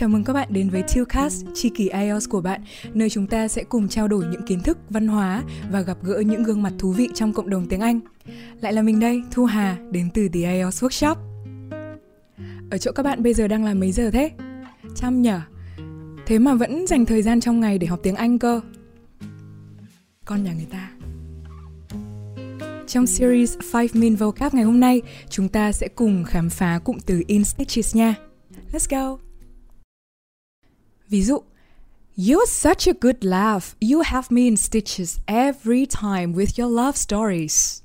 Chào mừng các bạn đến với Tillcast, chi kỷ IELTS của bạn, nơi chúng ta sẽ cùng trao đổi những kiến thức, văn hóa và gặp gỡ những gương mặt thú vị trong cộng đồng tiếng Anh. Lại là mình đây, Thu Hà, đến từ The IELTS Workshop. Ở chỗ các bạn bây giờ đang là mấy giờ thế? Chăm nhở? Thế mà vẫn dành thời gian trong ngày để học tiếng Anh cơ. Con nhà người ta. Trong series 5 Min Vocab ngày hôm nay, chúng ta sẽ cùng khám phá cụm từ in stitches nha. Let's go! Ví dụ, You're such a good laugh. You have me in stitches every time with your love stories.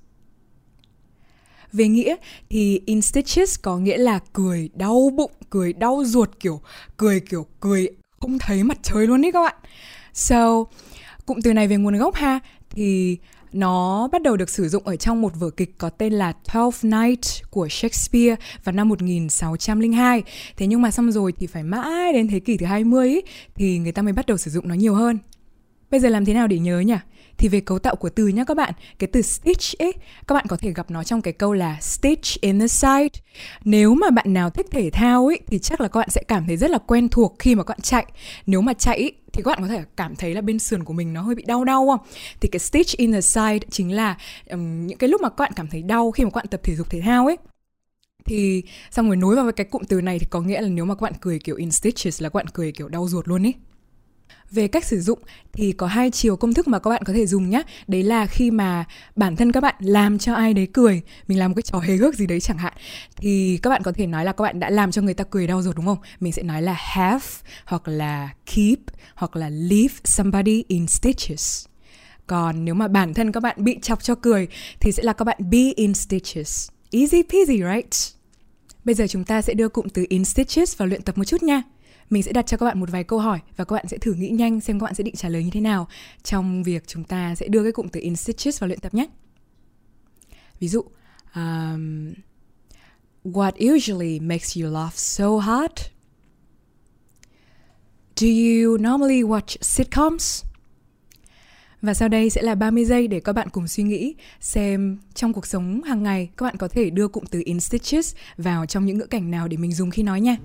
Về nghĩa thì in stitches có nghĩa là cười đau bụng, cười đau ruột kiểu cười kiểu cười không thấy mặt trời luôn đấy các bạn. So, cụm từ này về nguồn gốc ha thì nó bắt đầu được sử dụng ở trong một vở kịch có tên là Twelfth Night của Shakespeare vào năm 1602. Thế nhưng mà xong rồi thì phải mãi đến thế kỷ thứ 20 ý, thì người ta mới bắt đầu sử dụng nó nhiều hơn. Bây giờ làm thế nào để nhớ nhỉ? Thì về cấu tạo của từ nhá các bạn, cái từ stitch ấy, các bạn có thể gặp nó trong cái câu là stitch in the side. Nếu mà bạn nào thích thể thao ấy thì chắc là các bạn sẽ cảm thấy rất là quen thuộc khi mà các bạn chạy. Nếu mà chạy ấy, thì các bạn có thể cảm thấy là bên sườn của mình nó hơi bị đau đau không? Thì cái stitch in the side chính là um, những cái lúc mà các bạn cảm thấy đau khi mà các bạn tập thể dục thể thao ấy thì xong rồi nối vào cái cụm từ này thì có nghĩa là nếu mà các bạn cười kiểu in stitches là các bạn cười kiểu đau ruột luôn ấy về cách sử dụng thì có hai chiều công thức mà các bạn có thể dùng nhé. Đấy là khi mà bản thân các bạn làm cho ai đấy cười, mình làm một cái trò hề hước gì đấy chẳng hạn, thì các bạn có thể nói là các bạn đã làm cho người ta cười đau rồi, đúng không? Mình sẽ nói là have, hoặc là keep, hoặc là leave somebody in stitches. Còn nếu mà bản thân các bạn bị chọc cho cười thì sẽ là các bạn be in stitches. Easy peasy, right? Bây giờ chúng ta sẽ đưa cụm từ in stitches vào luyện tập một chút nha mình sẽ đặt cho các bạn một vài câu hỏi và các bạn sẽ thử nghĩ nhanh xem các bạn sẽ định trả lời như thế nào trong việc chúng ta sẽ đưa cái cụm từ in stitches vào luyện tập nhé. Ví dụ, um, What usually makes you laugh so hard? Do you normally watch sitcoms? Và sau đây sẽ là 30 giây để các bạn cùng suy nghĩ xem trong cuộc sống hàng ngày các bạn có thể đưa cụm từ in stitches vào trong những ngữ cảnh nào để mình dùng khi nói nha.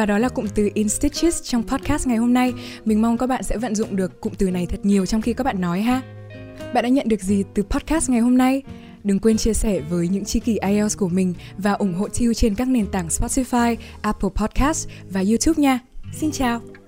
Và đó là cụm từ in stitches trong podcast ngày hôm nay. Mình mong các bạn sẽ vận dụng được cụm từ này thật nhiều trong khi các bạn nói ha. Bạn đã nhận được gì từ podcast ngày hôm nay? Đừng quên chia sẻ với những tri kỷ IELTS của mình và ủng hộ Thiêu trên các nền tảng Spotify, Apple Podcast và YouTube nha. Xin chào!